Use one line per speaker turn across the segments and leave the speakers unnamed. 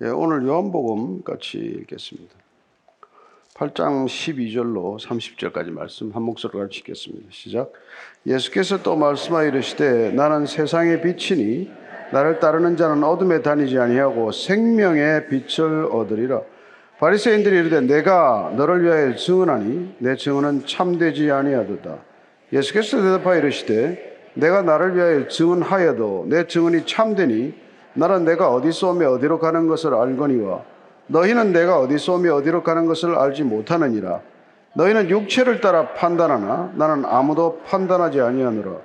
예, 오늘 요한복음 같이 읽겠습니다. 8장 12절로 30절까지 말씀 한 목소리로 같이 읽겠습니다. 시작. 예수께서 또 말씀하여 이르시되 나는 세상의 빛이니 나를 따르는 자는 어둠에 다니지 아니하고 생명의 빛을 얻으리라. 바리새인들이 이르되 내가 너를 위하여 증언하니 내 증언은 참되지 아니하도다. 예수께서 대답하여 이르시되 내가 나를 위하여 증언하여도 내 증언이 참되니 나는 내가 어디서 오며 어디로 가는 것을 알거니와 너희는 내가 어디서 오며 어디로 가는 것을 알지 못하느니라. 너희는 육체를 따라 판단하나 나는 아무도 판단하지 아니하노라.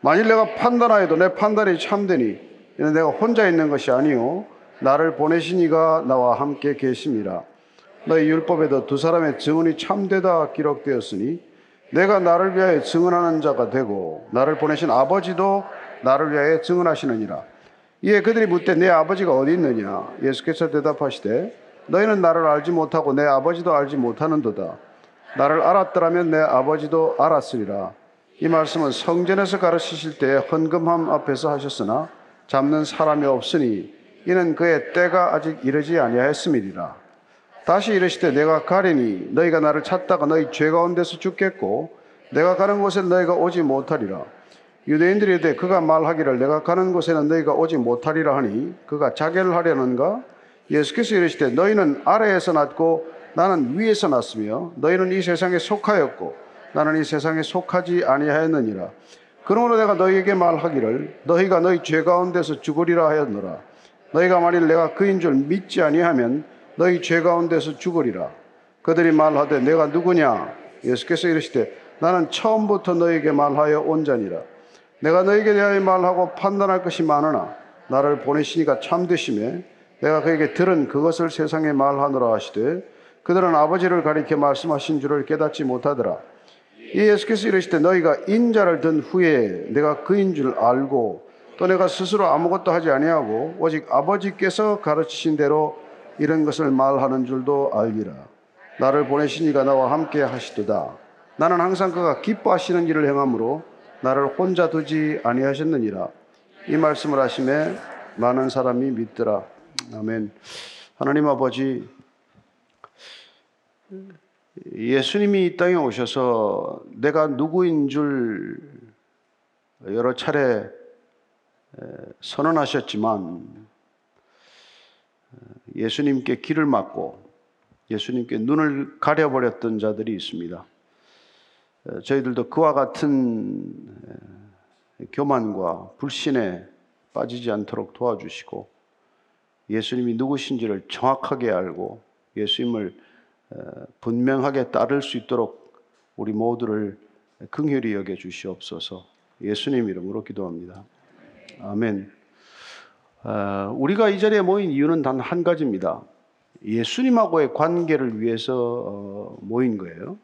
만일 내가 판단하여도 내 판단이 참되니 이는 내가 혼자 있는 것이 아니요 나를 보내신 이가 나와 함께 계심이라. 너희 율법에도 두 사람의 증언이 참되다 기록되었으니 내가 나를 위하여 증언하는 자가 되고 나를 보내신 아버지도 나를 위하여 증언하시느니라. 이에 그들이 묻되 내 아버지가 어디 있느냐? 예수께서 대답하시되 너희는 나를 알지 못하고 내 아버지도 알지 못하는도다. 나를 알았더라면 내 아버지도 알았으리라. 이 말씀은 성전에서 가르치실 때 헌금함 앞에서 하셨으나 잡는 사람이 없으니 이는 그의 때가 아직 이르지 아니하였음이리라. 다시 이르시되 내가 가리니 너희가 나를 찾다가 너희 죄 가운데서 죽겠고 내가 가는 곳에 너희가 오지 못하리라. 유대인들이 이르되 그가 말하기를 내가 가는 곳에는 너희가 오지 못하리라 하니 그가 자결을 하려는가? 예수께서 이르시되 너희는 아래에서 났고 나는 위에서 났으며 너희는 이 세상에 속하였고 나는 이 세상에 속하지 아니하였느니라. 그러므로 내가 너희에게 말하기를 너희가 너희 죄 가운데서 죽으리라 하였노라. 너희가 만일 내가 그인 줄 믿지 아니하면 너희 죄 가운데서 죽으리라. 그들이 말하되 내가 누구냐? 예수께서 이르시되 나는 처음부터 너희에게 말하여 온 자니라. 내가 너희에게 대하여 말하고 판단할 것이 많으나 나를 보내시니까 참되심에 내가 그에게 들은 그것을 세상에 말하노라 하시되 그들은 아버지를 가리켜 말씀하신 줄을 깨닫지 못하더라. 이 예수께서 이르시되 너희가 인자를 든 후에 내가 그인 줄 알고 또 내가 스스로 아무것도 하지 아니하고 오직 아버지께서 가르치신 대로 이런 것을 말하는 줄도 알기라. 나를 보내신 이가 나와 함께 하시도다. 나는 항상 그가 기뻐하시는 일을 행함으로 나를 혼자 두지 아니하셨느니라. 이 말씀을 하심에 많은 사람이 믿더라. 아멘. 하나님 아버지, 예수님이 이 땅에 오셔서 내가 누구인 줄 여러 차례 선언하셨지만 예수님께 길을 막고 예수님께 눈을 가려버렸던 자들이 있습니다. 저희들도 그와 같은 교만과 불신에 빠지지 않도록 도와주시고 예수님이 누구신지를 정확하게 알고 예수님을 분명하게 따를 수 있도록 우리 모두를 긍휼히 여겨 주시옵소서. 예수님 이름으로 기도합니다. 아멘. 우리가 이 자리에 모인 이유는 단 한 가지입니다. 예수님하고의 관계를 위해서 어, 모인 거예요.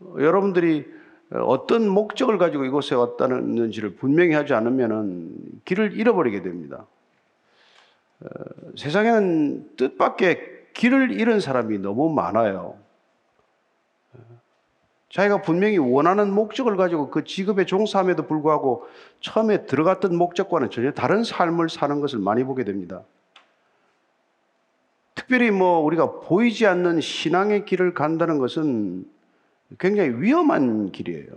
여러분들이 어떤 목적을 가지고 이곳에 왔다는지를 분명히 하지 않으면 길을 잃어버리게 됩니다. 어, 세상에는 뜻밖의 길을 잃은 사람이 너무 많아요. 자기가 분명히 원하는 목적을 가지고 그 직업에 종사함에도 불구하고 처음에 들어갔던 목적과는 전혀 다른 삶을 사는 것을 많이 보게 됩니다. 특별히 뭐 우리가 보이지 않는 신앙의 길을 간다는 것은 굉장히 위험한 길이에요.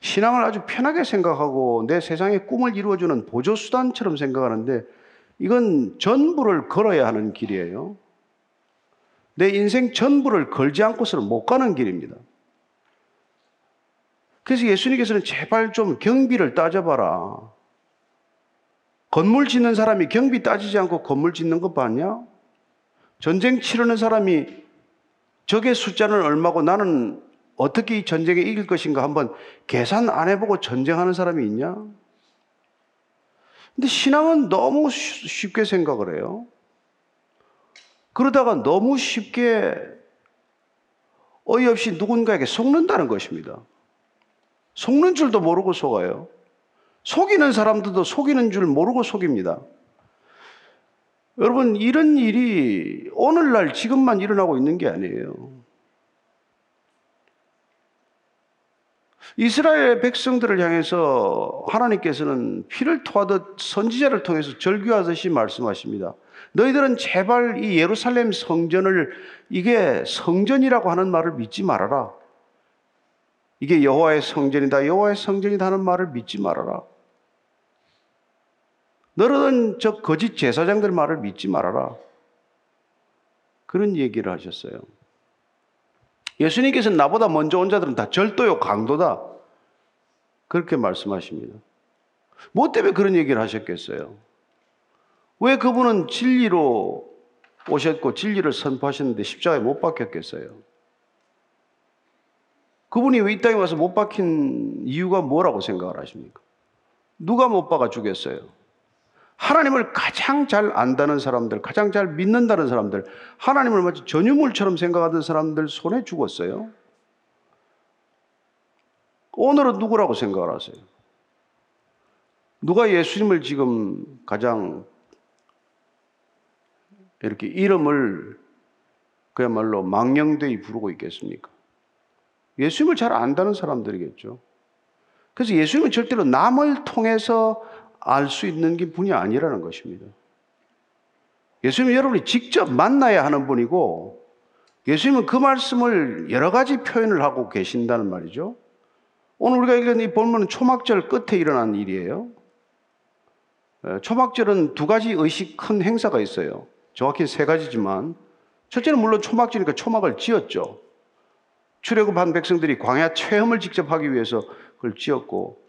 신앙을 아주 편하게 생각하고 내 세상의 꿈을 이루어주는 보조수단처럼 생각하는데 이건 전부를 걸어야 하는 길이에요. 내 인생 전부를 걸지 않고서는 못 가는 길입니다. 그래서 예수님께서는 제발 좀 경비를 따져봐라. 건물 짓는 사람이 경비 따지지 않고 건물 짓는 것 봤냐? 전쟁 치르는 사람이 적의 숫자는 얼마고 나는 어떻게 이 전쟁에 이길 것인가 한번 계산 안 해보고 전쟁하는 사람이 있냐? 근데 신앙은 너무 쉽게 생각을 해요. 그러다가 너무 쉽게 어이없이 누군가에게 속는다는 것입니다. 속는 줄도 모르고 속아요. 속이는 사람들도 속이는 줄 모르고 속입니다. 여러분, 이런 일이 오늘날 지금만 일어나고 있는 게 아니에요. 이스라엘 백성들을 향해서 하나님께서는 피를 토하듯 선지자를 통해서 절규하듯이 말씀하십니다. 너희들은 제발 이 예루살렘 성전을 이게 성전이라고 하는 말을 믿지 말아라. 이게 여호와의 성전이다. 여호와의 성전이다 하는 말을 믿지 말아라. 너희는 저 거짓 제사장들 말을 믿지 말아라. 그런 얘기를 하셨어요. 예수님께서 나보다 먼저 온 자들은 다 절도요, 강도다. 그렇게 말씀하십니다. 뭐 때문에 그런 얘기를 하셨겠어요? 왜 그분은 진리로 오셨고 진리를 선포하셨는데 십자가에 못 박혔겠어요? 그분이 왜 이 땅에 와서 못 박힌 이유가 뭐라고 생각을 하십니까? 누가 못 박아 주겠어요? 하나님을 가장 잘 안다는 사람들, 가장 잘 믿는다는 사람들, 하나님을 마치 전유물처럼 생각하던 사람들 손에 죽었어요. 오늘은 누구라고 생각을 하세요? 누가 예수님을 지금 가장 이렇게 이름을 그야말로 망령되이 부르고 있겠습니까? 예수님을 잘 안다는 사람들이겠죠. 그래서 예수님은 절대로 남을 통해서 알 수 있는 게 분이 아니라는 것입니다. 예수님은 여러분이 직접 만나야 하는 분이고 예수님은 그 말씀을 여러 가지 표현을 하고 계신다는 말이죠. 오늘 우리가 읽은 이 본문은 초막절 끝에 일어난 일이에요. 초막절은 두 가지 의식 큰 행사가 있어요. 정확히 세 가지지만 첫째는 물론 초막절이니까 초막을 지었죠. 출애굽한 백성들이 광야 체험을 직접 하기 위해서 그걸 지었고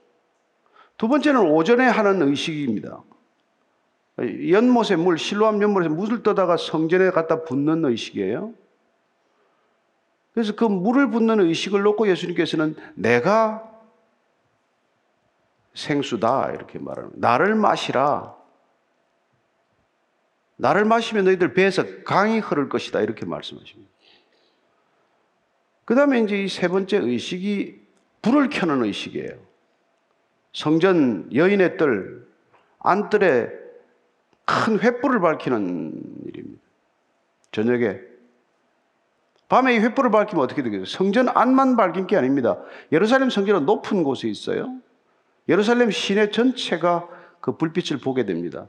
두 번째는 오전에 하는 의식입니다. 연못에 물, 실로암 연못에 물을 떠다가 성전에 갖다 붓는 의식이에요. 그래서 그 물을 붓는 의식을 놓고 예수님께서는 내가 생수다 이렇게 말하는 나를 마시라. 나를 마시면 너희들 배에서 강이 흐를 것이다 이렇게 말씀하십니다. 그 다음에 이제 이 세 번째 의식이 불을 켜는 의식이에요. 성전 여인의 뜰, 안뜰에 큰 횃불을 밝히는 일입니다. 저녁에. 밤에 이 횃불을 밝히면 어떻게 되겠어요? 성전 안만 밝힌 게 아닙니다. 예루살렘 성전은 높은 곳에 있어요. 예루살렘 시내 전체가 그 불빛을 보게 됩니다.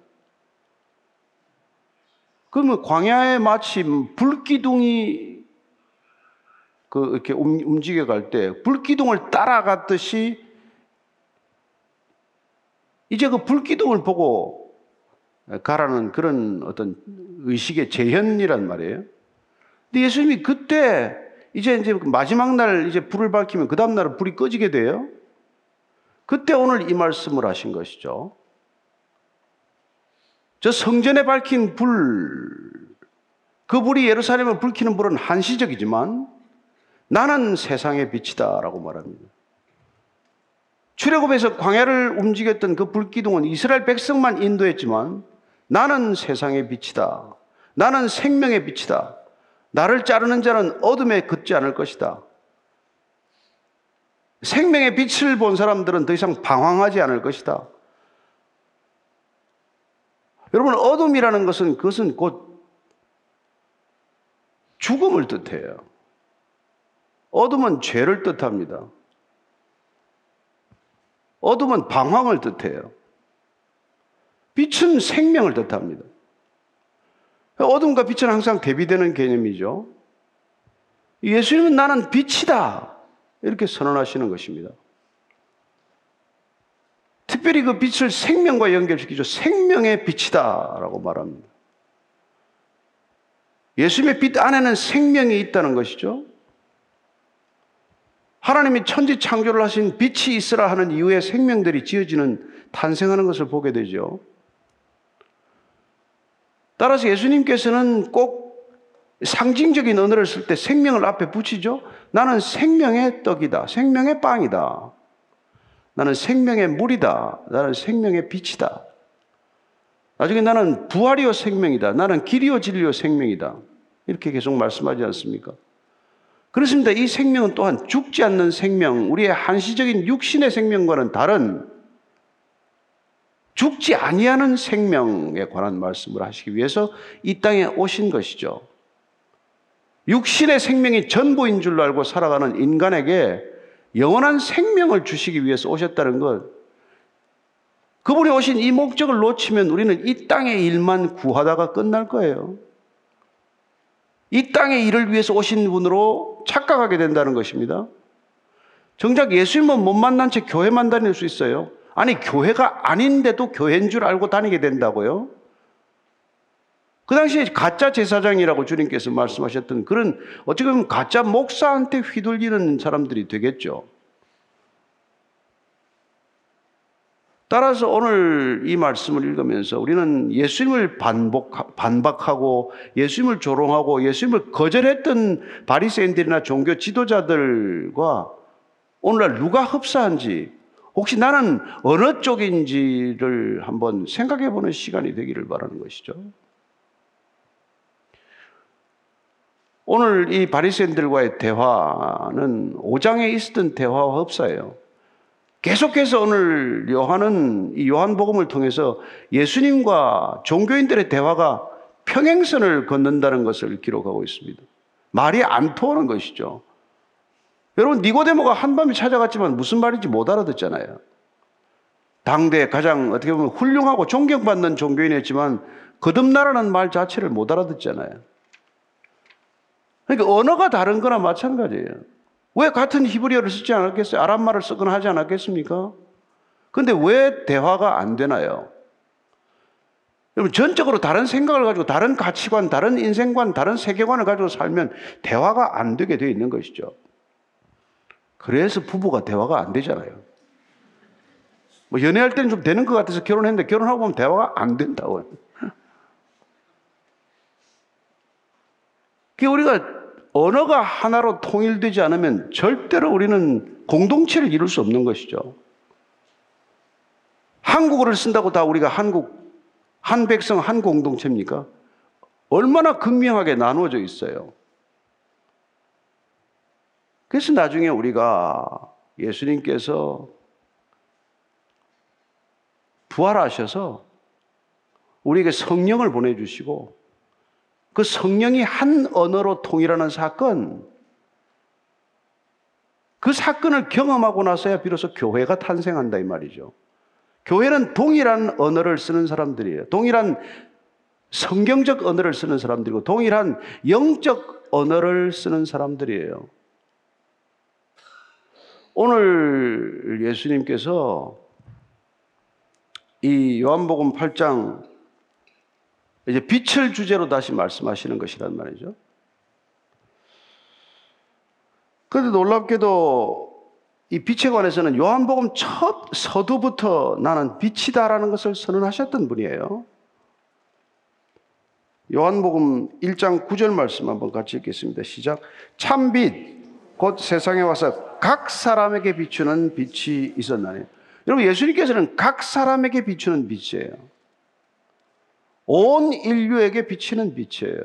그러면 광야에 마치 불기둥이 그 이렇게 움직여 갈 때 불기둥을 따라갔듯이 이제 그 불기둥을 보고 가라는 그런 어떤 의식의 재현이란 말이에요. 근데 예수님이 그때 이제 이제 마지막 날 이제 불을 밝히면 그 다음 날은 불이 꺼지게 돼요. 그때 오늘 이 말씀을 하신 것이죠. 저 성전에 밝힌 불, 그 불이 예루살렘을 불키는 불은 한시적이지만 나는 세상의 빛이다라고 말합니다. 출애굽에서 광야를 움직였던 그 불기둥은 이스라엘 백성만 인도했지만 나는 세상의 빛이다. 나는 생명의 빛이다. 나를 자르는 자는 어둠에 긋지 않을 것이다. 생명의 빛을 본 사람들은 더 이상 방황하지 않을 것이다. 여러분, 어둠이라는 것은 그것은 곧 죽음을 뜻해요. 어둠은 죄를 뜻합니다. 어둠은 방황을 뜻해요. 빛은 생명을 뜻합니다. 어둠과 빛은 항상 대비되는 개념이죠. 예수님은 나는 빛이다. 이렇게 선언하시는 것입니다. 특별히 그 빛을 생명과 연결시키죠. 생명의 빛이다. 라고 말합니다. 예수님의 빛 안에는 생명이 있다는 것이죠. 하나님이 천지 창조를 하신 빛이 있으라 하는 이유에 생명들이 지어지는 탄생하는 것을 보게 되죠. 따라서 예수님께서는 꼭 상징적인 언어를 쓸 때 생명을 앞에 붙이죠. 나는 생명의 떡이다. 생명의 빵이다. 나는 생명의 물이다. 나는 생명의 빛이다. 나중에 나는 부활이요 생명이다. 나는 길이요 진리요 생명이다. 이렇게 계속 말씀하지 않습니까? 그렇습니다. 이 생명은 또한 죽지 않는 생명, 우리의 한시적인 육신의 생명과는 다른 죽지 아니하는 생명에 관한 말씀을 하시기 위해서 이 땅에 오신 것이죠. 육신의 생명이 전부인 줄로 알고 살아가는 인간에게 영원한 생명을 주시기 위해서 오셨다는 것. 그분이 오신 이 목적을 놓치면 우리는 이 땅의 일만 구하다가 끝날 거예요. 이 땅의 일을 위해서 오신 분으로 착각하게 된다는 것입니다. 정작 예수님은 못 만난 채 교회만 다닐 수 있어요. 아니, 교회가 아닌데도 교회인 줄 알고 다니게 된다고요? 그 당시에 가짜 제사장이라고 주님께서 말씀하셨던 그런 어떻게 보면 가짜 목사한테 휘둘리는 사람들이 되겠죠. 따라서 오늘 이 말씀을 읽으면서 우리는 예수님을 반복, 반박하고 예수님을 조롱하고 예수님을 거절했던 바리새인들이나 종교 지도자들과 오늘날 누가 흡사한지 혹시 나는 어느 쪽인지를 한번 생각해 보는 시간이 되기를 바라는 것이죠. 오늘 이 바리새인들과의 대화는 5장에 있었던 대화와 흡사해요. 계속해서 오늘 요한은 이 요한복음을 통해서 예수님과 종교인들의 대화가 평행선을 걷는다는 것을 기록하고 있습니다. 말이 안 통하는 것이죠. 여러분 니고데모가 한밤에 찾아갔지만 무슨 말인지 못 알아듣잖아요. 당대 가장 어떻게 보면 훌륭하고 존경받는 종교인이었지만 거듭나라는 말 자체를 못 알아듣잖아요. 그러니까 언어가 다른 거나 마찬가지예요. 왜 같은 히브리어를 쓰지 않았겠어요? 아랍말을 쓰거나 하지 않았겠습니까? 근데 왜 대화가 안 되나요? 여러분, 전적으로 다른 생각을 가지고 다른 가치관, 다른 인생관, 다른 세계관을 가지고 살면 대화가 안 되게 되어 있는 것이죠. 그래서 부부가 대화가 안 되잖아요. 뭐 연애할 때는 좀 되는 것 같아서 결혼했는데 결혼하고 보면 대화가 안 된다고요. 그 우리가 언어가 하나로 통일되지 않으면 절대로 우리는 공동체를 이룰 수 없는 것이죠. 한국어를 쓴다고 다 우리가 한국, 한 백성, 한 공동체입니까? 얼마나 극명하게 나누어져 있어요. 그래서 나중에 우리가 예수님께서 부활하셔서 우리에게 성령을 보내주시고 그 성령이 한 언어로 통일하는 사건, 그 사건을 경험하고 나서야 비로소 교회가 탄생한다 이 말이죠. 교회는 동일한 언어를 쓰는 사람들이에요. 동일한 성경적 언어를 쓰는 사람들이고 동일한 영적 언어를 쓰는 사람들이에요. 오늘 예수님께서 이 요한복음 8장 이제 빛을 주제로 다시 말씀하시는 것이란 말이죠. 그런데 놀랍게도 이 빛에 관해서는 요한복음 첫 서두부터 나는 빛이다라는 것을 선언하셨던 분이에요. 요한복음 1장 9절 말씀 한번 같이 읽겠습니다. 시작. 참빛, 곧 세상에 와서 각 사람에게 비추는 빛이 있었나니. 여러분, 예수님께서는 각 사람에게 비추는 빛이에요. 온 인류에게 비치는 빛이에요.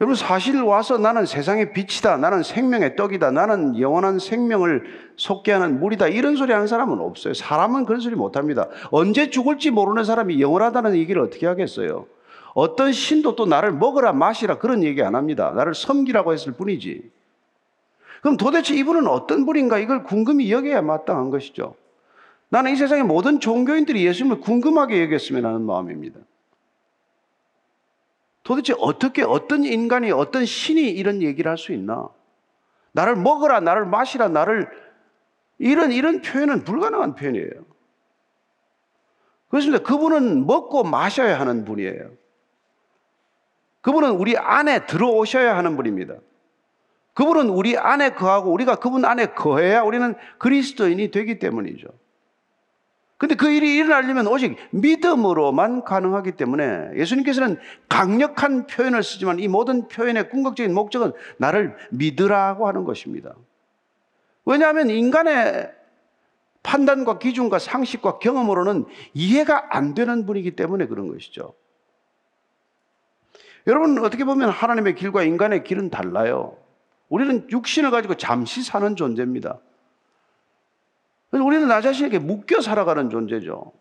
여러분 사실 와서 나는 세상의 빛이다. 나는 생명의 떡이다. 나는 영원한 생명을 속게 하는 물이다. 이런 소리 하는 사람은 없어요. 사람은 그런 소리 못 합니다. 언제 죽을지 모르는 사람이 영원하다는 얘기를 어떻게 하겠어요? 어떤 신도 또 나를 먹으라 마시라 그런 얘기 안 합니다. 나를 섬기라고 했을 뿐이지. 그럼 도대체 이분은 어떤 분인가 이걸 궁금히 여겨야 마땅한 것이죠. 나는 이 세상의 모든 종교인들이 예수님을 궁금하게 여겼으면 하는 마음입니다. 도대체 어떻게 어떤 인간이 어떤 신이 이런 얘기를 할 수 있나? 나를 먹으라, 나를 마시라, 나를 이런 이런 표현은 불가능한 표현이에요. 그렇습니다. 그분은 먹고 마셔야 하는 분이에요. 그분은 우리 안에 들어오셔야 하는 분입니다. 그분은 우리 안에 거하고 우리가 그분 안에 거해야 우리는 그리스도인이 되기 때문이죠. 근데 그 일이 일어나려면 오직 믿음으로만 가능하기 때문에 예수님께서는 강력한 표현을 쓰지만 이 모든 표현의 궁극적인 목적은 나를 믿으라고 하는 것입니다. 왜냐하면 인간의 판단과 기준과 상식과 경험으로는 이해가 안 되는 분이기 때문에 그런 것이죠. 여러분, 어떻게 보면 하나님의 길과 인간의 길은 달라요. 우리는 육신을 가지고 잠시 사는 존재입니다. 그래서 우리는 나 자신에게 묶여 살아가는 존재죠.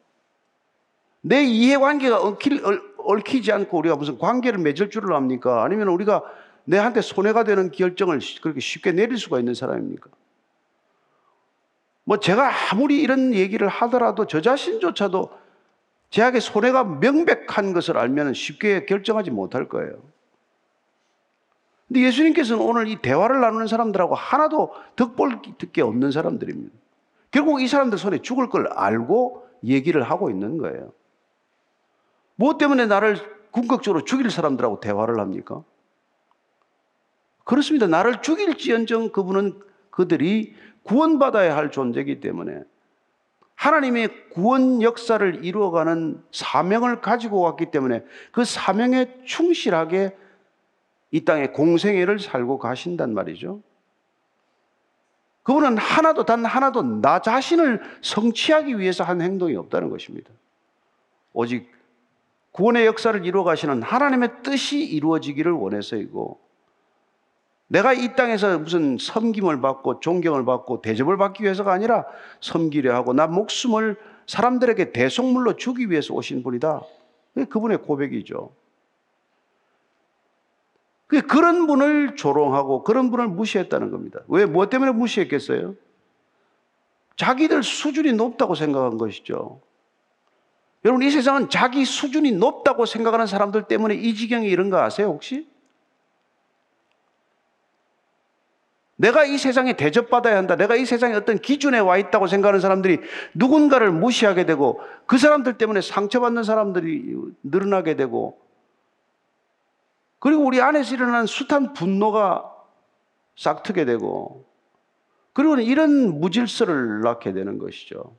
내 이해관계가 얽힐, 얽히지 않고 우리가 무슨 관계를 맺을 줄을 압니까? 아니면 우리가 내한테 손해가 되는 결정을 그렇게 쉽게 내릴 수가 있는 사람입니까? 뭐 제가 아무리 이런 얘기를 하더라도 저 자신조차도 제에게 손해가 명백한 것을 알면 쉽게 결정하지 못할 거예요. 근데 예수님께서는 오늘 이 대화를 나누는 사람들하고 하나도 덕볼 게 없는 사람들입니다. 결국 이 사람들 손에 죽을 걸 알고 얘기를 하고 있는 거예요. 무엇 때문에 나를 궁극적으로 죽일 사람들하고 대화를 합니까? 그렇습니다. 나를 죽일지언정 그분은 그들이 구원받아야 할 존재이기 때문에 하나님의 구원 역사를 이루어가는 사명을 가지고 왔기 때문에 그 사명에 충실하게 이 땅에 공생애를 살고 가신단 말이죠. 그분은 하나도 단 하나도 나 자신을 성취하기 위해서 한 행동이 없다는 것입니다. 오직 구원의 역사를 이루어 가시는 하나님의 뜻이 이루어지기를 원해서이고 내가 이 땅에서 무슨 섬김을 받고 존경을 받고 대접을 받기 위해서가 아니라 섬기려 하고 나 목숨을 사람들에게 대속물로 주기 위해서 오신 분이다. 그분의 고백이죠. 그런 분을 조롱하고 그런 분을 무시했다는 겁니다. 왜, 뭐 때문에 무시했겠어요? 자기들 수준이 높다고 생각한 것이죠. 여러분, 이 세상은 자기 수준이 높다고 생각하는 사람들 때문에 이 지경에 이런 거 아세요, 혹시? 내가 이 세상에 대접받아야 한다. 내가 이 세상에 어떤 기준에 와 있다고 생각하는 사람들이 누군가를 무시하게 되고 그 사람들 때문에 상처받는 사람들이 늘어나게 되고 그리고 우리 안에서 일어나는 숱한 분노가 싹트게 되고 그리고 이런 무질서를 낳게 되는 것이죠.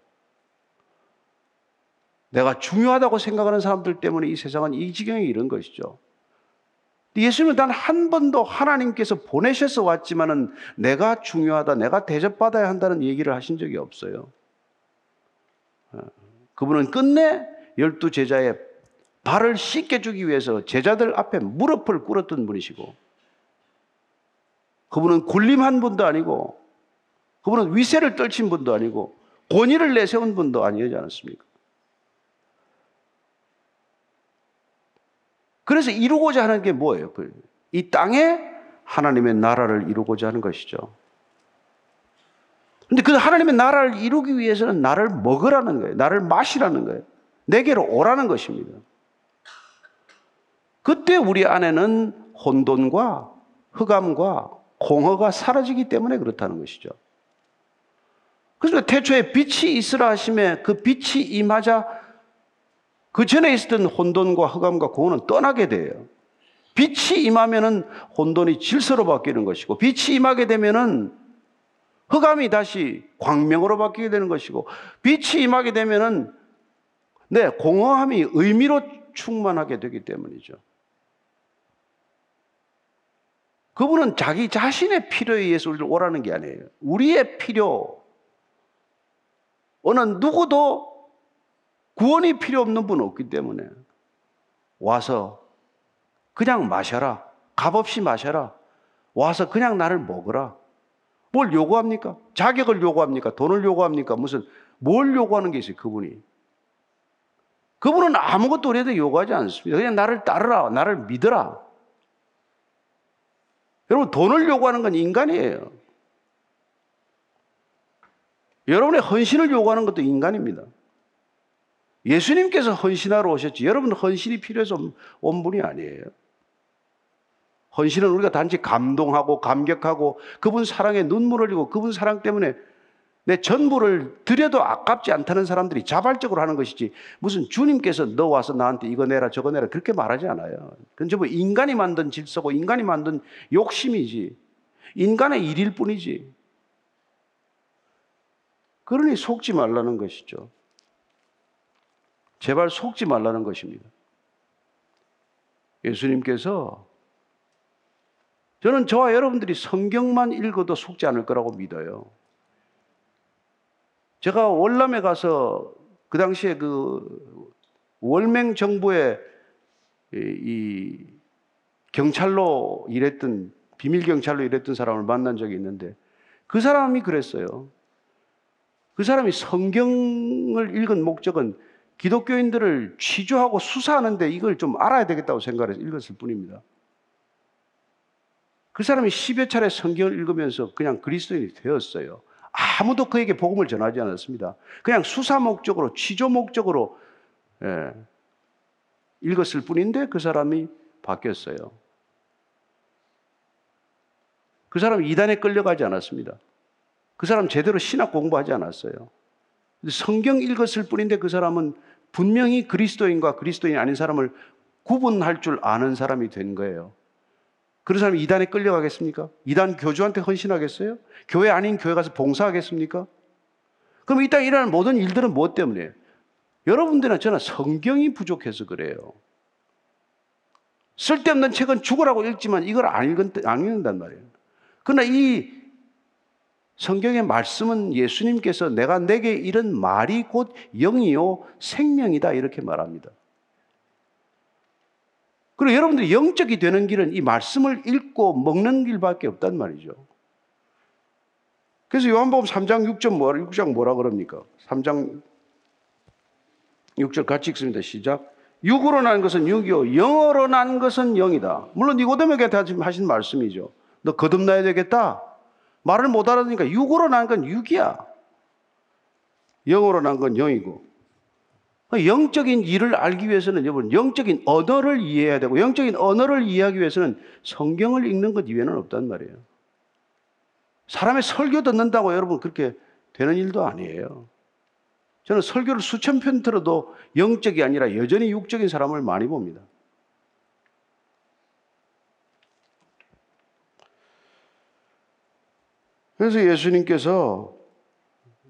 내가 중요하다고 생각하는 사람들 때문에 이 세상은 이 지경에 이른 것이죠. 예수님은 단 한 번도 하나님께서 보내셔서 왔지만은 내가 중요하다, 내가 대접받아야 한다는 얘기를 하신 적이 없어요. 어, 그분은 끝내 열두 제자의 발을 씻겨주기 위해서 제자들 앞에 무릎을 꿇었던 분이시고, 그분은 군림한 분도 아니고, 그분은 위세를 떨친 분도 아니고, 권위를 내세운 분도 아니지 않았습니까? 그래서 이루고자 하는 게 뭐예요? 그이 땅에 하나님의 나라를 이루고자 하는 것이죠. 근데 그 하나님의 나라를 이루기 위해서는 나를 먹으라는 거예요. 나를 마시라는 거예요. 내게로 오라는 것입니다. 그때 우리 안에는 혼돈과 흑암과 공허가 사라지기 때문에 그렇다는 것이죠. 그래서 태초에 빛이 있으라 하심에 그 빛이 임하자 그 전에 있었던 혼돈과 흑암과 공허는 떠나게 돼요. 빛이 임하면은 혼돈이 질서로 바뀌는 것이고 빛이 임하게 되면은 흑암이 다시 광명으로 바뀌게 되는 것이고 빛이 임하게 되면은 네, 공허함이 의미로 충만하게 되기 때문이죠. 그분은 자기 자신의 필요에 의해서 우리를 오라는 게 아니에요. 우리의 필요. 어느 누구도 구원이 필요 없는 분 없기 때문에 와서 그냥 마셔라. 값 없이 마셔라. 와서 그냥 나를 먹어라. 뭘 요구합니까? 자격을 요구합니까? 돈을 요구합니까? 무슨 뭘 요구하는 게 있어요, 그분이. 그분은 아무것도 우리한테 요구하지 않습니다. 그냥 나를 따르라. 나를 믿어라. 여러분, 돈을 요구하는 건 인간이에요. 여러분의 헌신을 요구하는 것도 인간입니다. 예수님께서 헌신하러 오셨지. 여러분 헌신이 필요해서 온 분이 아니에요. 헌신은 우리가 단지 감동하고 감격하고 그분 사랑에 눈물 흘리고 그분 사랑 때문에 내 전부를 드려도 아깝지 않다는 사람들이 자발적으로 하는 것이지 무슨 주님께서 너 와서 나한테 이거 내라 저거 내라 그렇게 말하지 않아요. 그건 전부 인간이 만든 질서고 인간이 만든 욕심이지. 인간의 일일 뿐이지. 그러니 속지 말라는 것이죠. 제발 속지 말라는 것입니다. 예수님께서 저는 저와 여러분들이 성경만 읽어도 속지 않을 거라고 믿어요. 제가 월남에 가서 그 당시에 그 월맹 정부의 이 경찰로 일했던 비밀 경찰로 일했던 사람을 만난 적이 있는데 그 사람이 그랬어요. 그 사람이 성경을 읽은 목적은 기독교인들을 취조하고 수사하는데 이걸 좀 알아야 되겠다고 생각해서 읽었을 뿐입니다. 그 사람이 10여 차례 성경을 읽으면서 그냥 그리스도인이 되었어요. 아무도 그에게 복음을 전하지 않았습니다. 그냥 수사 목적으로, 취조 목적으로 예, 읽었을 뿐인데 그 사람이 바뀌었어요. 그 사람 이단에 끌려가지 않았습니다. 그 사람 제대로 신학 공부하지 않았어요. 성경 읽었을 뿐인데 그 사람은 분명히 그리스도인과 그리스도인 아닌 사람을 구분할 줄 아는 사람이 된 거예요. 그런 사람이 이단에 끌려가겠습니까? 이단 교주한테 헌신하겠어요? 교회 아닌 교회 가서 봉사하겠습니까? 그럼 이 땅에 일어나는 모든 일들은 무엇 때문이에요? 여러분들이나 저나 성경이 부족해서 그래요. 쓸데없는 책은 죽으라고 읽지만 이걸 안, 읽은, 안 읽는단 말이에요. 그러나 이 성경의 말씀은 예수님께서 내가 내게 이런 말이 곧 영이요 생명이다 이렇게 말합니다. 그리고 여러분들이 영적이 되는 길은 이 말씀을 읽고 먹는 길밖에 없단 말이죠. 그래서 요한복음 3장 6절 뭐라 6장 뭐라 그럽니까? 3장 6절 같이 읽습니다. 시작. 육으로 난 것은 육이요 영어로 난 것은 영이다. 물론 니고데모에게 하신 말씀이죠. 너 거듭나야 되겠다. 말을 못 알아듣으니까 육으로 난 건 육이야. 영어로 난 건 영이고. 영적인 일을 알기 위해서는 여러분 영적인 언어를 이해해야 되고 영적인 언어를 이해하기 위해서는 성경을 읽는 것 이외에는 없단 말이에요. 사람의 설교 듣는다고 여러분 그렇게 되는 일도 아니에요. 저는 설교를 수천 편 들어도 영적이 아니라 여전히 육적인 사람을 많이 봅니다. 그래서 예수님께서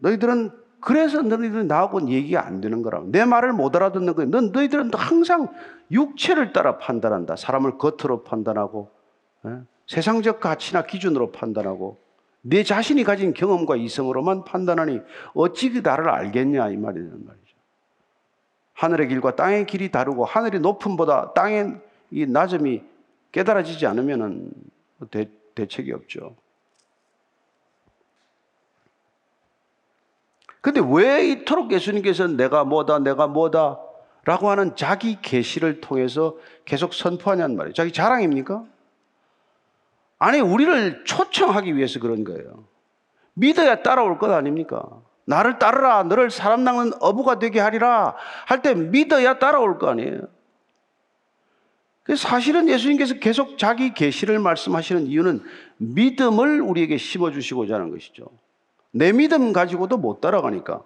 너희들은 그래서 너희들은 나하고는 얘기가 안 되는 거라고. 내 말을 못 알아듣는 거야. 넌 너희들은 항상 육체를 따라 판단한다. 사람을 겉으로 판단하고 예? 세상적 가치나 기준으로 판단하고 내 자신이 가진 경험과 이성으로만 판단하니 어찌 그 나를 알겠냐 이 말이란 말이죠. 하늘의 길과 땅의 길이 다르고 하늘이 높음보다 땅의 이 낮음이 깨달아지지 않으면은 대, 대책이 없죠. 근데 왜 이토록 예수님께서 내가 뭐다, 내가 뭐다 라고 하는 자기 계시를 통해서 계속 선포하냐는 말이에요. 자기 자랑입니까? 아니, 우리를 초청하기 위해서 그런 거예요. 믿어야 따라올 것 아닙니까? 나를 따르라, 너를 사람 낚는 어부가 되게 하리라 할 때 믿어야 따라올 거 아니에요. 사실은 예수님께서 계속 자기 계시를 말씀하시는 이유는 믿음을 우리에게 심어주시고자 하는 것이죠. 내 믿음 가지고도 못 따라가니까.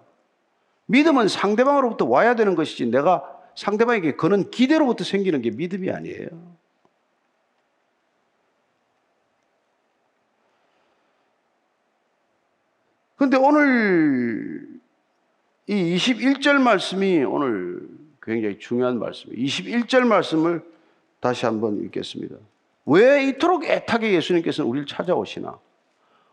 믿음은 상대방으로부터 와야 되는 것이지 내가 상대방에게 그는 기대로부터 생기는 게 믿음이 아니에요. 근데 오늘 이 21절 말씀이 오늘 굉장히 중요한 말씀이에요. 21절 말씀을 다시 한번 읽겠습니다. 왜 이토록 애타게 예수님께서는 우리를 찾아오시나?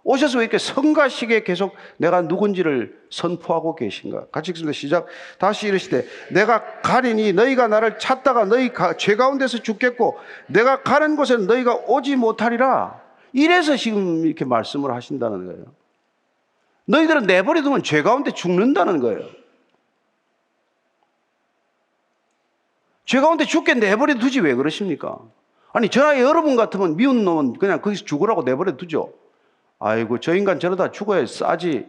오셔서 왜 이렇게 성가시게 계속 내가 누군지를 선포하고 계신가? 같이 읽습니다. 시작. 다시 이르시되 내가 가리니 너희가 나를 찾다가 너희 가, 죄 가운데서 죽겠고 내가 가는 곳에 너희가 오지 못하리라. 이래서 지금 이렇게 말씀을 하신다는 거예요. 너희들은 내버려 두면 죄 가운데 죽는다는 거예요. 죄 가운데 죽게 내버려 두지 왜 그러십니까? 아니, 저나 여러분 같으면 미운 놈은 그냥 거기서 죽으라고 내버려 두죠. 아이고, 저 인간 저러다 죽어야 싸지.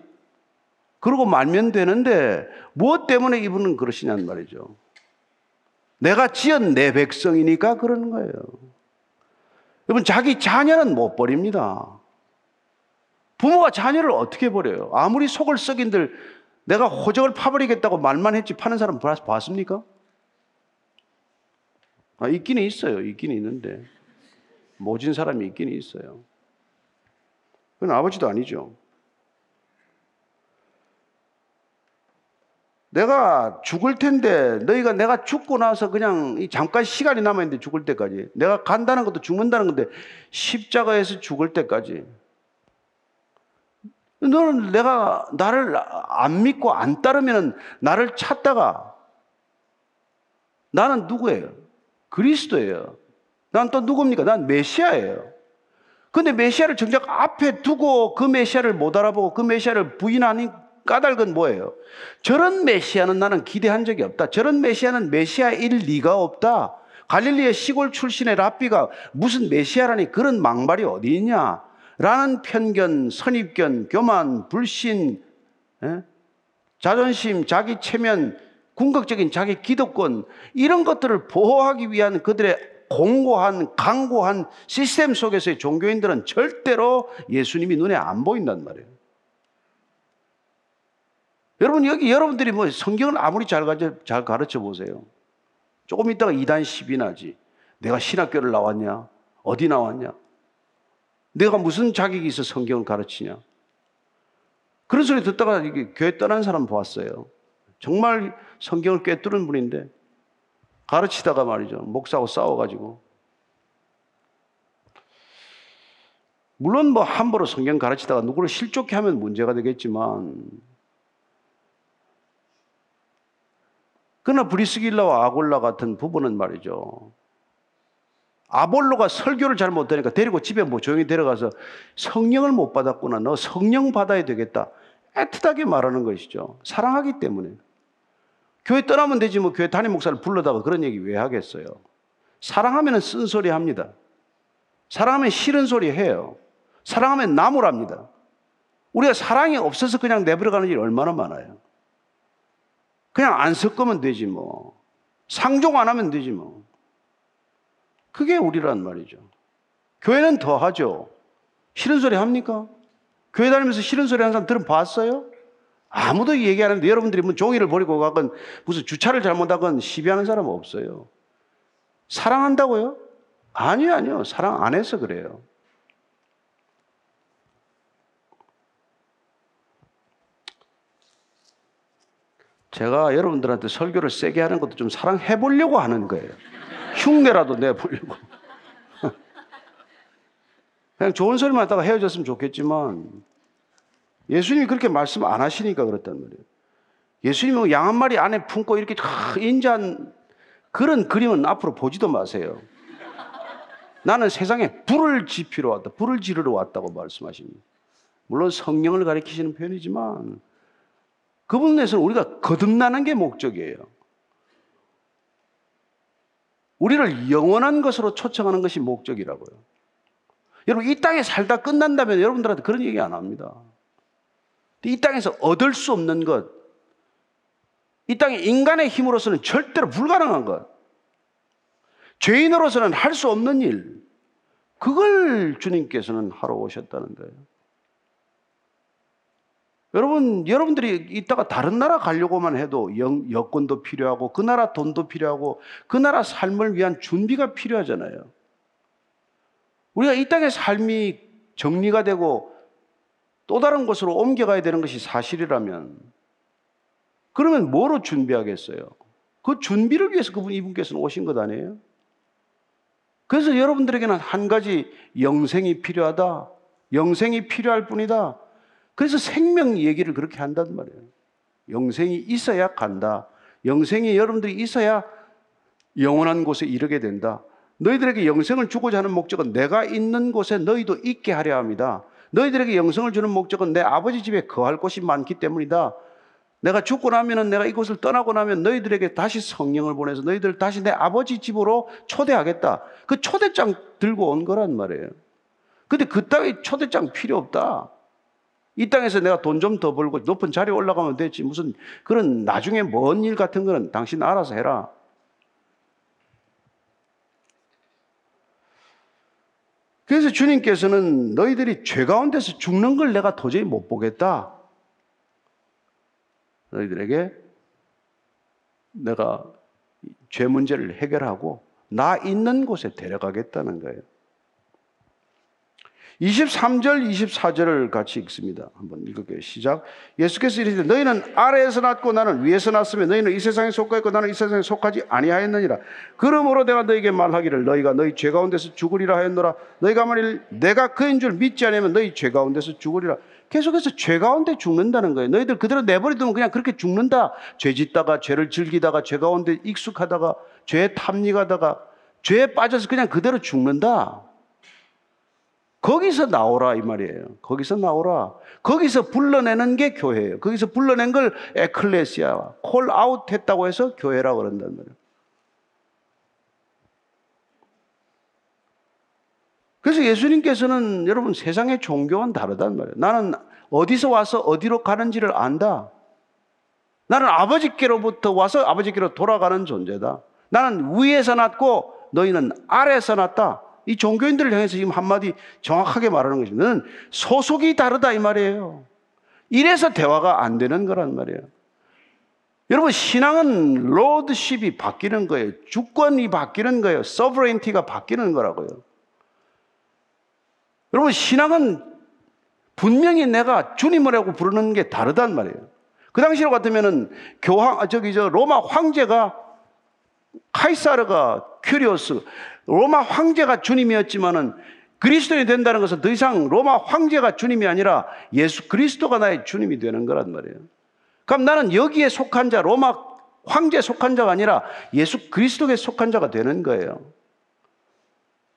그러고 말면 되는데, 무엇 때문에 이분은 그러시냐는 말이죠. 내가 지은 내 백성이니까 그러는 거예요. 여러분, 자기 자녀는 못 버립니다. 부모가 자녀를 어떻게 버려요? 아무리 속을 썩인들 내가 호적을 파버리겠다고 말만 했지 파는 사람 봤습니까? 아, 있기는 있어요. 있긴 있는데. 모진 사람이 있긴 있어요. 그건 아버지도 아니죠. 내가 죽을 텐데 너희가 내가 죽고 나서 그냥 잠깐 시간이 남아있는데 죽을 때까지 내가 간다는 것도 죽는다는 건데 십자가에서 죽을 때까지 너는 내가 나를 안 믿고 안 따르면 나를 찾다가 나는 누구예요? 그리스도예요. 난 또 누굽니까? 난 메시아예요. 근데 메시아를 정작 앞에 두고 그 메시아를 못 알아보고 그 메시아를 부인하는 까닭은 뭐예요? 저런 메시아는 나는 기대한 적이 없다. 저런 메시아는 메시아일 리가 없다. 갈릴리의 시골 출신의 랍비가 무슨 메시아라니 그런 망발이 어디 있냐? 라는 편견, 선입견, 교만, 불신, 예? 자존심, 자기 체면, 궁극적인 자기 기득권 이런 것들을 보호하기 위한 그들의 공고한 강고한 시스템 속에서의 종교인들은 절대로 예수님이 눈에 안 보인단 말이에요. 여러분 여기 여러분들이 뭐 성경을 아무리 잘 가르쳐, 잘 가르쳐 보세요. 조금 있다가 이단 시비 나지. 내가 신학교를 나왔냐? 어디 나왔냐? 내가 무슨 자격이 있어 성경을 가르치냐? 그런 소리 듣다가 교회 떠난 사람 보았어요. 정말 성경을 꿰뚫은 분인데 가르치다가 말이죠. 목사하고 싸워가지고. 물론 뭐 함부로 성경 가르치다가 누구를 실족해 하면 문제가 되겠지만 그러나 브리스길라와 아골라 같은 부부는 말이죠. 아볼로가 설교를 잘 못하니까 데리고 집에 뭐 조용히 데려가서 성령을 못 받았구나. 너 성령 받아야 되겠다. 애틋하게 말하는 것이죠. 사랑하기 때문에. 교회 떠나면 되지 뭐 교회 담임 목사를 불러다가 그런 얘기 왜 하겠어요? 사랑하면 쓴소리 합니다. 사랑하면 싫은 소리 해요. 사랑하면 나무랍니다. 우리가 사랑이 없어서 그냥 내버려가는 일이 얼마나 많아요. 그냥 안 섞으면 되지 뭐. 상종 안 하면 되지 뭐. 그게 우리란 말이죠. 교회는 더 하죠. 싫은 소리 합니까? 교회 다니면서 싫은 소리 하는 사람 들어봤어요? 아무도 얘기 안 하는데 여러분들이 뭐 종이를 버리고 가건 무슨 주차를 잘못하건 시비하는 사람 없어요. 사랑한다고요? 아니요, 아니요. 사랑 안 해서 그래요. 제가 여러분들한테 설교를 세게 하는 것도 좀 사랑해 보려고 하는 거예요. 흉내라도 내 보려고. 그냥 좋은 소리만 하다가 헤어졌으면 좋겠지만 예수님이 그렇게 말씀 안 하시니까 그렇단 말이에요. 예수님은 양 한 마리 안에 품고 이렇게 인자한 그런 그림은 앞으로 보지도 마세요. 나는 세상에 불을 지피러 왔다. 불을 지르러 왔다고 말씀하십니다. 물론 성령을 가리키시는 표현이지만 그분에서는 우리가 거듭나는 게 목적이에요. 우리를 영원한 것으로 초청하는 것이 목적이라고요. 여러분, 이 땅에 살다 끝난다면 여러분들한테 그런 얘기 안 합니다. 이 땅에서 얻을 수 없는 것, 이 땅에 인간의 힘으로서는 절대로 불가능한 것, 죄인으로서는 할 수 없는 일, 그걸 주님께서는 하러 오셨다는 거예요. 여러분, 여러분들이 이따가 다른 나라 가려고만 해도 영, 여권도 필요하고 그 나라 돈도 필요하고 그 나라 삶을 위한 준비가 필요하잖아요. 우리가 이 땅의 삶이 정리가 되고 또 다른 곳으로 옮겨가야 되는 것이 사실이라면 그러면 뭐로 준비하겠어요? 그 준비를 위해서 그분 이분께서는 오신 것 아니에요? 그래서 여러분들에게는 한 가지 영생이 필요하다. 영생이 필요할 뿐이다. 그래서 생명 얘기를 그렇게 한단 말이에요. 영생이 있어야 간다. 영생이 여러분들이 있어야 영원한 곳에 이르게 된다. 너희들에게 영생을 주고자 하는 목적은 내가 있는 곳에 너희도 있게 하려 합니다. 너희들에게 영생을 주는 목적은 내 아버지 집에 거할 곳이 많기 때문이다. 내가 죽고 나면은 내가 이곳을 떠나고 나면 너희들에게 다시 성령을 보내서 너희들 다시 내 아버지 집으로 초대하겠다. 그 초대장 들고 온 거란 말이에요. 근데 그 따위 초대장 필요 없다. 이 땅에서 내가 돈 좀 더 벌고 높은 자리에 올라가면 되지. 무슨 그런 나중에 먼 일 같은 거는 당신 알아서 해라. 그래서 주님께서는 너희들이 죄 가운데서 죽는 걸 내가 도저히 못 보겠다. 너희들에게 내가 죄 문제를 해결하고 나 있는 곳에 데려가겠다는 거예요. 23절, 24절을 같이 읽습니다. 한번 읽을게요. 시작. 예수께서 이르시되 너희는 아래에서 났고 나는 위에서 났으며 너희는 이 세상에 속하였고 나는 이 세상에 속하지 아니하였느니라. 그러므로 내가 너에게 말하기를 너희가 너희 죄 가운데서 죽으리라 하였노라. 너희가 만일 내가 그인 줄 믿지 않으면 너희 죄 가운데서 죽으리라. 계속해서 죄 가운데 죽는다는 거예요. 너희들 그대로 내버려두면 그냥 그렇게 죽는다. 죄 짓다가 죄를 즐기다가 죄 가운데 익숙하다가 죄에 탐닉하다가 죄에 빠져서 그냥 그대로 죽는다. 거기서 나오라 이 말이에요. 거기서 나오라. 거기서 불러내는 게 교회예요. 거기서 불러낸 걸 에클레시아 콜 아웃 했다고 해서 교회라고 그런단 말이에요. 그래서 예수님께서는 여러분 세상의 종교와는 다르단 말이에요. 나는 어디서 와서 어디로 가는지를 안다. 나는 아버지께로부터 와서 아버지께로 돌아가는 존재다. 나는 위에서 났고 너희는 아래에서 났다. 이 종교인들을 향해서 지금 한마디 정확하게 말하는 것입니다. 너는 소속이 다르다 이 말이에요. 이래서 대화가 안 되는 거란 말이에요. 여러분 신앙은 lordship이 바뀌는 거예요. 주권이 바뀌는 거예요. sovereignty가 바뀌는 거라고요. 여러분 신앙은 분명히 내가 주님이라고 부르는 게 다르단 말이에요. 그 당시로 같으면은 교황 아, 저기 저 로마 황제가 카이사르가 큐리오스 로마 황제가 주님이었지만은 그리스도인이 된다는 것은 더 이상 로마 황제가 주님이 아니라 예수 그리스도가 나의 주님이 되는 거란 말이에요. 그럼 나는 여기에 속한 자 로마 황제에 속한 자가 아니라 예수 그리스도에 속한 자가 되는 거예요.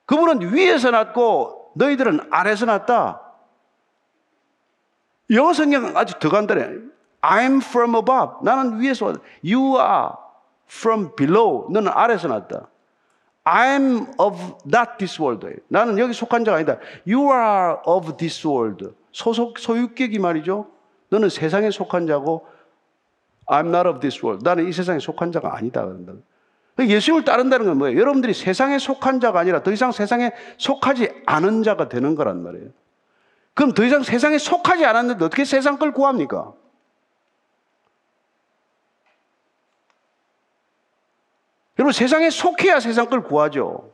그분은 위에서 났고 너희들은 아래서 났다. 영어 성경 아주 더 간단해. I'm from above. 나는 위에서 왔다. You are from below. 너는 아래서 났다. I'm of not this world. 나는 여기 속한 자가 아니다. You are of this world. 소속 소유격이 말이죠. 너는 세상에 속한 자고 I'm not of this world. 나는 이 세상에 속한 자가 아니다. 그런다. 예수님을 따른다는 건 뭐예요? 여러분들이 세상에 속한 자가 아니라 더 이상 세상에 속하지 않은 자가 되는 거란 말이에요. 그럼 더 이상 세상에 속하지 않았는데 어떻게 세상 걸 구합니까? 여러분 세상에 속해야 세상 걸 구하죠.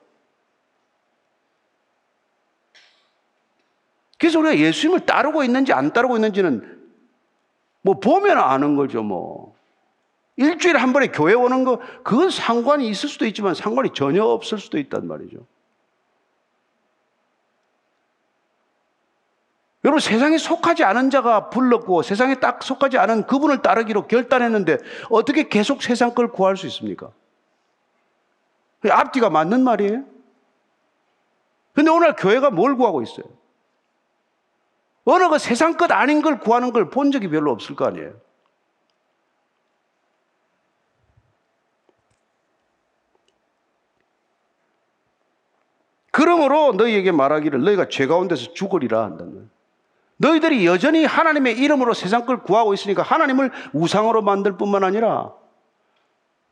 그래서 우리가 예수님을 따르고 있는지 안 따르고 있는지는 뭐 보면 아는 거죠, 뭐. 일주일에 한 번에 교회 오는 거, 그건 상관이 있을 수도 있지만 상관이 전혀 없을 수도 있단 말이죠. 여러분, 세상에 속하지 않은 자가 불렀고 세상에 딱 속하지 않은 그분을 따르기로 결단했는데 어떻게 계속 세상 걸 구할 수 있습니까? 앞뒤가 맞는 말이에요. 근데 오늘 교회가 뭘 구하고 있어요? 어느 그 세상 것 아닌 걸 구하는 걸 본 적이 별로 없을 거 아니에요. 그러므로 너희에게 말하기를 너희가 죄 가운데서 죽으리라 한다는 거예요. 너희들이 여전히 하나님의 이름으로 세상 걸 구하고 있으니까 하나님을 우상으로 만들 뿐만 아니라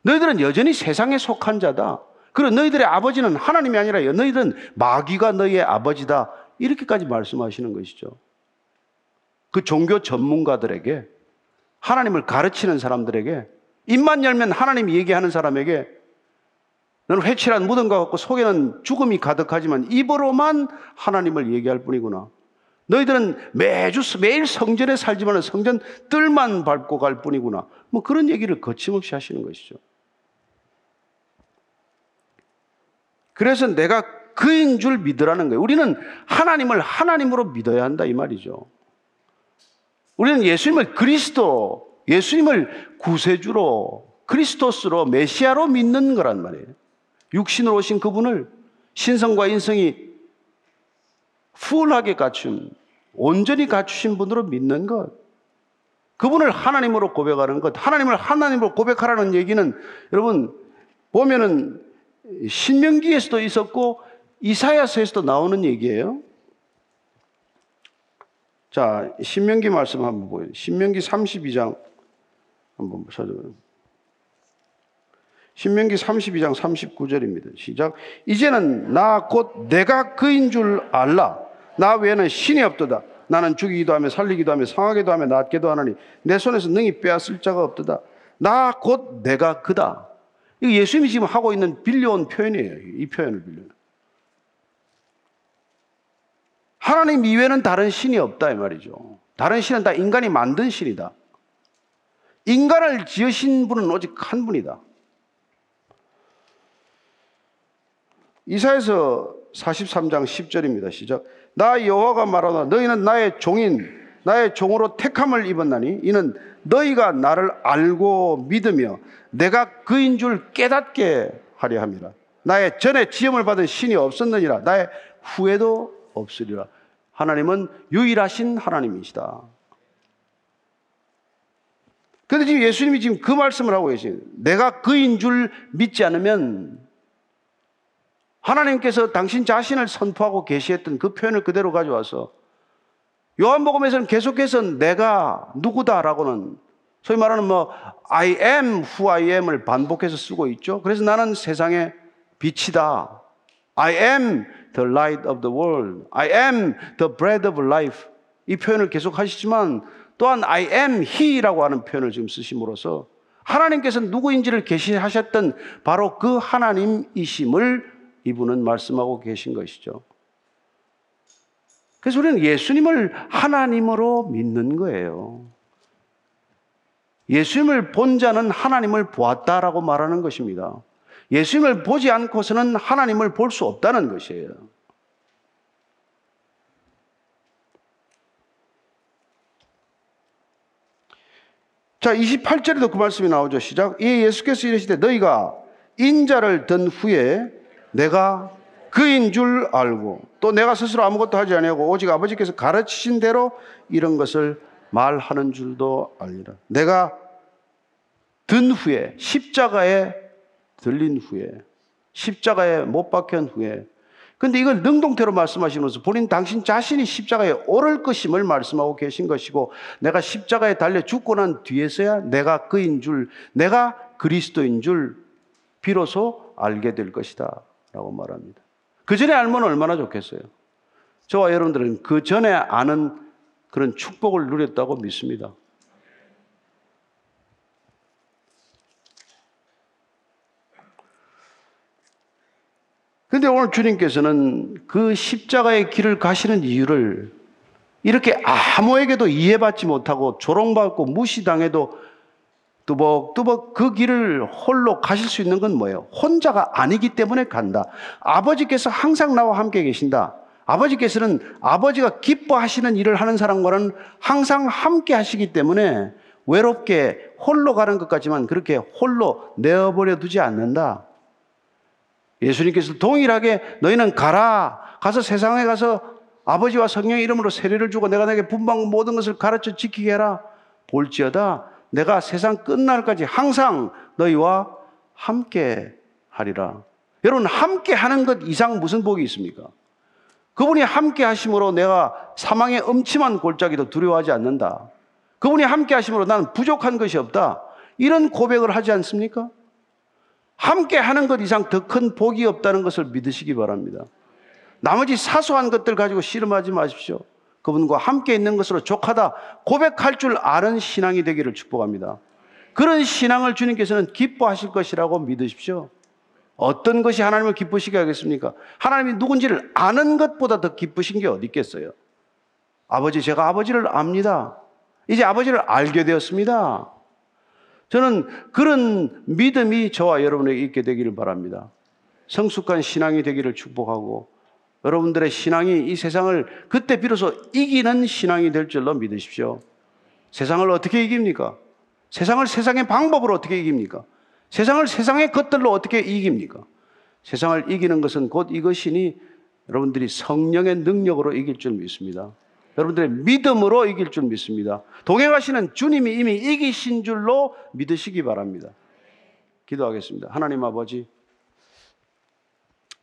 너희들은 여전히 세상에 속한 자다. 그리고 너희들의 아버지는 하나님이 아니라 너희들은 마귀가 너희의 아버지다. 이렇게까지 말씀하시는 것이죠. 그 종교 전문가들에게 하나님을 가르치는 사람들에게 입만 열면 하나님 얘기하는 사람에게 너는 회칠한 무덤과 같고 속에는 죽음이 가득하지만 입으로만 하나님을 얘기할 뿐이구나. 너희들은 매주 매일 성전에 살지만 성전 뜰만 밟고 갈 뿐이구나. 뭐 그런 얘기를 거침없이 하시는 것이죠. 그래서 내가 그인 줄 믿으라는 거예요. 우리는 하나님을 하나님으로 믿어야 한다 이 말이죠. 우리는 예수님을 그리스도, 예수님을 구세주로, 그리스도스로, 메시아로 믿는 거란 말이에요. 육신으로 오신 그분을 신성과 인성이 풀하게 갖춘, 온전히 갖추신 분으로 믿는 것. 그분을 하나님으로 고백하는 것. 하나님을 하나님으로 고백하라는 얘기는 여러분, 보면은 신명기에서도 있었고 이사야서에서도 나오는 얘기예요. 자, 신명기 말씀 한번 보여요. 신명기 32장 한번 찾아봐요. 신명기 32장 39절입니다. 시작. 이제는 나 곧 내가 그인 줄 알라. 나 외에는 신이 없도다. 나는 죽이기도 하며 살리기도 하며 상하기도 하며 낫게도 하나니 내 손에서 능히 빼앗을 자가 없도다. 나 곧 내가 그다. 이 예수님이 지금 하고 있는 빌려온 표현이에요. 이 표현을 빌려. 하나님 이외에는 다른 신이 없다 이 말이죠. 다른 신은 다 인간이 만든 신이다. 인간을 지으신 분은 오직 한 분이다. 이사에서 43장 10절입니다. 시작. 나 여호와가 말하노 너희는 나의 종인 나의 종으로 택함을 입었나니 이는 너희가 나를 알고 믿으며 내가 그인 줄 깨닫게 하려 함이라. 나의 전에 지음을 받은 신이 없었느니라. 나의 후에도 없으리라. 하나님은 유일하신 하나님이시다. 그런데 지금 예수님이 지금 그 말씀을 하고 계시는 내가 그인 줄 믿지 않으면 하나님께서 당신 자신을 선포하고 계시했던 그 표현을 그대로 가져와서 요한복음에서는 계속해서 내가 누구다라고는 소위 말하는 뭐 I am who I am을 반복해서 쓰고 있죠. 그래서 나는 세상의 빛이다. I am the light of the world. I am the bread of life. 이 표현을 계속 하시지만 또한 I am he라고 하는 표현을 지금 쓰심으로써 하나님께서 누구인지를 계시하셨던 바로 그 하나님이심을 이분은 말씀하고 계신 것이죠. 그래서 우리는 예수님을 하나님으로 믿는 거예요. 예수님을 본 자는 하나님을 보았다라고 말하는 것입니다. 예수님을 보지 않고서는 하나님을 볼 수 없다는 것이에요. 자, 28절에도 그 말씀이 나오죠. 시작. 이 예수께서 이르시되 너희가 인자를 든 후에 내가 그인 줄 알고 또 내가 스스로 아무것도 하지 아니하고 오직 아버지께서 가르치신 대로 이런 것을 말하는 줄도 알리라. 내가 든 후에 십자가에 들린 후에 십자가에 못 박힌 후에 근데 이걸 능동태로 말씀하시면서 본인 당신 자신이 십자가에 오를 것임을 말씀하고 계신 것이고 내가 십자가에 달려 죽고 난 뒤에서야 내가 그인 줄 내가 그리스도인 줄 비로소 알게 될 것이다 라고 말합니다. 그 전에 알면 얼마나 좋겠어요. 저와 여러분들은 그 전에 아는 그런 축복을 누렸다고 믿습니다. 근데 오늘 주님께서는 그 십자가의 길을 가시는 이유를 이렇게 아무에게도 이해받지 못하고 조롱받고 무시당해도 뚜벅뚜벅 그 길을 홀로 가실 수 있는 건 뭐예요? 혼자가 아니기 때문에 간다. 아버지께서 항상 나와 함께 계신다. 아버지께서는 아버지가 기뻐하시는 일을 하는 사람과는 항상 함께 하시기 때문에 외롭게 홀로 가는 것 같지만 그렇게 홀로 내어버려 두지 않는다. 예수님께서 동일하게 너희는 가라. 가서 세상에 가서 아버지와 성령의 이름으로 세례를 주고 내가 내게 분방 모든 것을 가르쳐 지키게 해라. 볼지어다. 내가 세상 끝날까지 항상 너희와 함께 하리라. 여러분, 함께 하는 것 이상 무슨 복이 있습니까? 그분이 함께 하심으로 내가 사망의 음침한 골짜기도 두려워하지 않는다. 그분이 함께 하심으로 나는 부족한 것이 없다. 이런 고백을 하지 않습니까? 함께 하는 것 이상 더 큰 복이 없다는 것을 믿으시기 바랍니다. 나머지 사소한 것들 가지고 씨름하지 마십시오. 그분과 함께 있는 것으로 족하다 고백할 줄 아는 신앙이 되기를 축복합니다. 그런 신앙을 주님께서는 기뻐하실 것이라고 믿으십시오. 어떤 것이 하나님을 기쁘시게 하겠습니까? 하나님이 누군지를 아는 것보다 더 기쁘신 게 어디 있겠어요? 아버지, 제가 아버지를 압니다. 이제 아버지를 알게 되었습니다. 저는 그런 믿음이 저와 여러분에게 있게 되기를 바랍니다. 성숙한 신앙이 되기를 축복하고 여러분들의 신앙이 이 세상을 그때 비로소 이기는 신앙이 될 줄로 믿으십시오. 세상을 어떻게 이깁니까? 세상을 세상의 방법으로 어떻게 이깁니까? 세상을 세상의 것들로 어떻게 이깁니까? 세상을 이기는 것은 곧 이것이니 여러분들이 성령의 능력으로 이길 줄 믿습니다. 여러분들의 믿음으로 이길 줄 믿습니다. 동행하시는 주님이 이미 이기신 줄로 믿으시기 바랍니다. 기도하겠습니다. 하나님 아버지,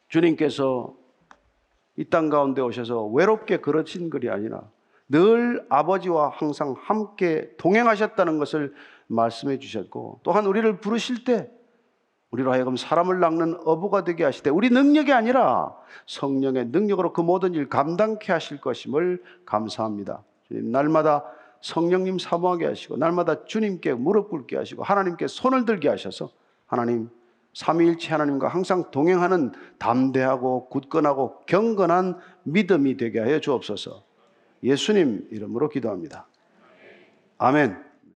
주님께서 이 땅 가운데 오셔서 외롭게 걸으신 글이 아니라 늘 아버지와 항상 함께 동행하셨다는 것을 말씀해 주셨고 또한 우리를 부르실 때 우리로 하여금 사람을 낚는 어부가 되게 하시되 우리 능력이 아니라 성령의 능력으로 그 모든 일 감당케 하실 것임을 감사합니다. 주님 날마다 성령님 사모하게 하시고 날마다 주님께 무릎 꿇게 하시고 하나님께 손을 들게 하셔서 하나님 삼위일체 하나님과 항상 동행하는 담대하고 굳건하고 경건한 믿음이 되게 하여 주옵소서. 예수님 이름으로 기도합니다. 아멘.